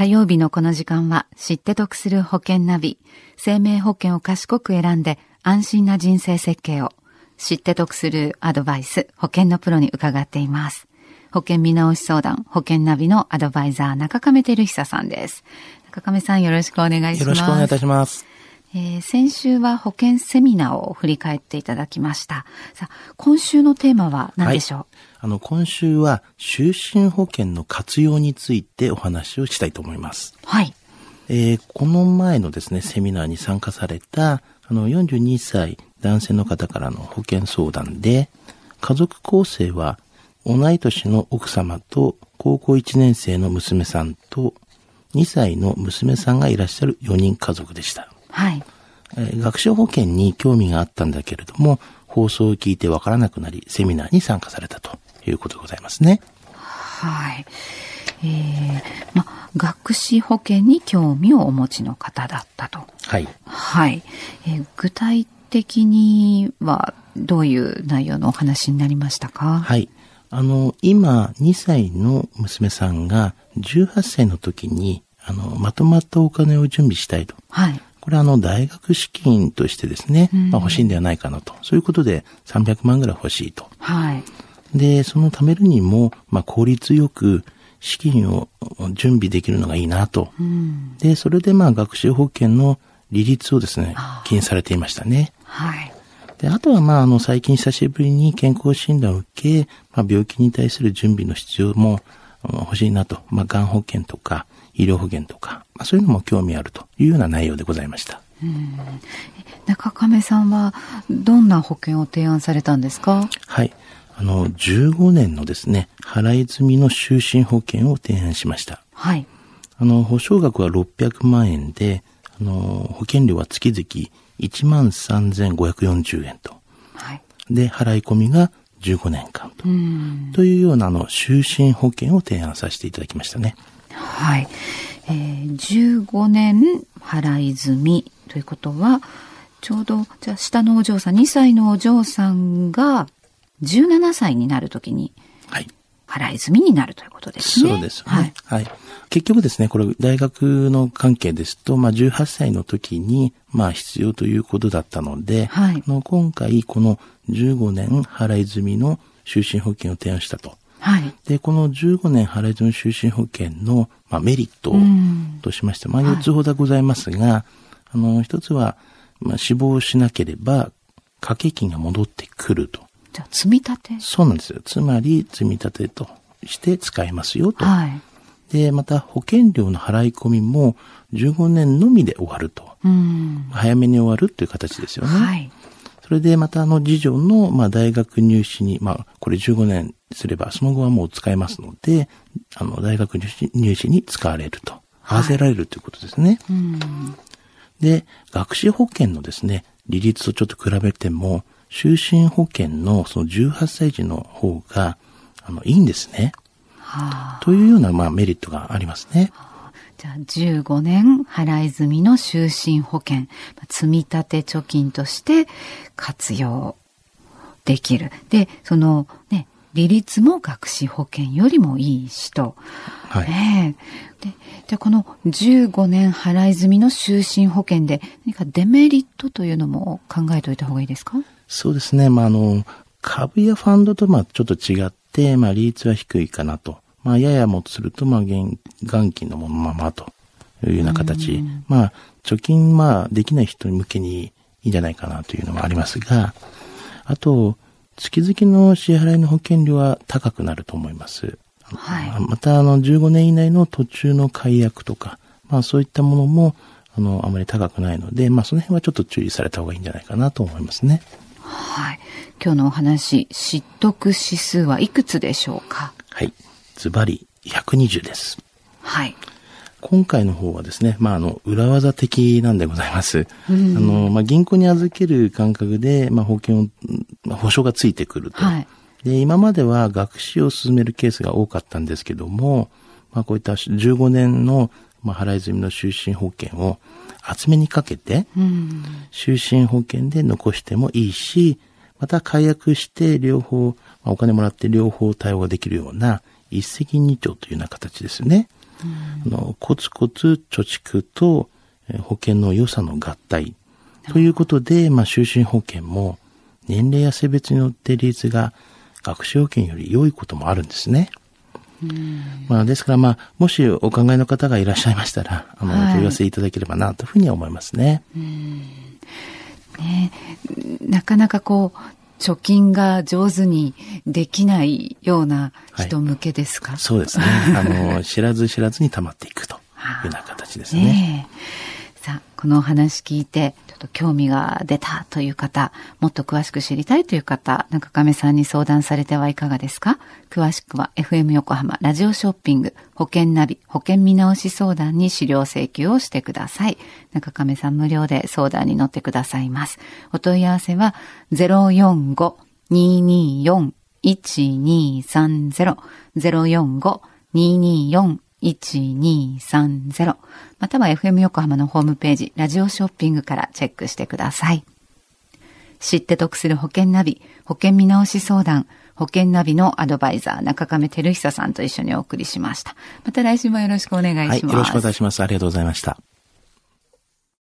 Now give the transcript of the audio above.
火曜日のこの時間は知って得する保険ナビ。生命保険を賢く選んで安心な人生設計を知って得するアドバイス、保険のプロに伺っています。保険見直し相談、保険ナビのアドバイザー、中亀照久さんです。中亀さんよろしくお願いします。よろしくお願いいたします。えー、先週は保険セミナーを振り返っていただきました。さあ、今週のテーマは何でしょう、はい、あの、今週は就寝保険の活用についてお話をしたいと思います。はい。えー、この前のですね、セミナーに参加された、あの、42歳男性の方からの保険相談で、家族構成は同い年の奥様と高校1年生の娘さんと2歳の娘さんがいらっしゃる4人家族でした。はい。え学習保険に興味があったんだけれども、放送を聞いてわからなくなり、セミナーに参加されたということでございますね。はい。えー、ま、学資保険に興味をお持ちの方だったと。はい。はい。えー、具体的にはどういう内容のお話になりましたか？はい。あの、今、2歳の娘さんが18歳の時に、あの、まとまったお金を準備したいと。はい。これあの、大学資金としてですね、まあ、欲しいんではないかなと。そういうことで300万ぐらい欲しいと。はい。で、その貯めるにも、まあ、効率よく資金を準備できるのがいいなと。うん、で、それでまあ、学習保険の利率をですね、気にされていましたね。はい。で、あとはまあ、あの、最近久しぶりに健康診断を受け、まあ、病気に対する準備の必要も欲しいなと。まあ、がん保険とか、医療保険とか、まあ、そういうのも興味あるというような内容でございました。うん中亀さんはどんな保険を提案されたんですか？はい。あの、15年のですね、払い済みの就寝保険を提案しました。はい。あの、保証額は600万円で、あの、保険料は月々1万3540円と。はい。で、払い込みが15年間と。というような、あの、就寝保険を提案させていただきましたね。はい。えー、15年払い済みということは、ちょうど、じゃあ下のお嬢さん、2歳のお嬢さんが17歳になるときに、はい。払い済みになるということですね。そうですね。はい。はい。結局ですね、これ大学の関係ですと、まあ18歳の時に、まあ必要ということだったので、はい、の今回この15年払い済みの就寝保険を提案したと。はい。で、この15年払い済み就寝保険の、まあ、メリットとしまして、まあ、4つほどございますが、はい、あの、一つは、まあ、死亡しなければ、掛け金が戻ってくると。じゃあ、積み立てそうなんですよ。つまり、積み立てとして使えますよと。はい。で、また、保険料の払い込みも、15年のみで終わると。うん。早めに終わるという形ですよね。はい。それでまたあの次女の、まあ、大学入試に、まあ、これ15年すれば、その後はもう使えますので、あの、大学入試入試に使われると。合わせられるということですね。はい、で、学習保険のですね、利率とちょっと比べても、就寝保険のその18歳児の方が、あの、いいんですね。はあ、というような、まあ、メリットがありますね。はあじゃあ15年払い済みの就寝保険、積み立て貯金として活用できる。で、そのね、利率も学資保険よりもいいしと。はい。ね、で、じゃあこの15年払い済みの就寝保険で何かデメリットというのも考えておいた方がいいですか？そうですね。まあ、あの、株やファンドとまあちょっと違って、まあ利率は低いかなと。まあ、ややもとすると、まあ、元金のままというような形。まあ、貯金、まあ、できない人向けにいいんじゃないかなというのもありますが、あと、月々の支払いの保険料は高くなると思います。はい。また、あの、15年以内の途中の解約とか、まあ、そういったものも、あの、あまり高くないので、まあ、その辺はちょっと注意された方がいいんじゃないかなと思いますね。はい。今日のお話、知得指数はいくつでしょうか？はい。ズバリ120です。はい。今回の方はですね、まあ、あの、裏技的なんでございます。うん、あの、まあ、銀行に預ける感覚で、まあ、保険を、まあ、保証がついてくると。はい。で、今までは学士を進めるケースが多かったんですけども、まあ、こういった15年の、まあ、払い済みの就寝保険を厚めにかけて、うん、就寝保険で残してもいいし、また解約して両方、まあ、お金もらって両方対応ができるような一石二鳥というような形ですね。あのコツコツ貯蓄と保険の良さの合体ということで、まあ、就寝保険も年齢や性別によって利率が学習保険より良いこともあるんですね。まあ、ですから、まあ、もしお考えの方がいらっしゃいましたら、あの、はい、お問い合わせいただければな、というふうに思いますね。ね。なかなかこう、貯金が上手にできないような人向けですか、はい、そうですね。あの、知らず知らずに溜まっていくというような形ですね。ねさあ、このお話聞いて、ちょっと興味が出たという方、もっと詳しく知りたいという方、中亀さんに相談されてはいかがですか？詳しくは FM 横浜ラジオショッピング保険ナビ保険見直し相談に資料請求をしてください。中亀さん無料で相談に乗ってくださいます。お問い合わせは045-224-1230 045-224-1230 1230または FM 横浜のホームページラジオショッピングからチェックしてください。知って得する保険ナビ、保険見直し相談、保険ナビのアドバイザー、中亀照久さんと一緒にお送りしました。また来週もよろしくお願いします。はい、よろしくお願いします。ありがとうございました。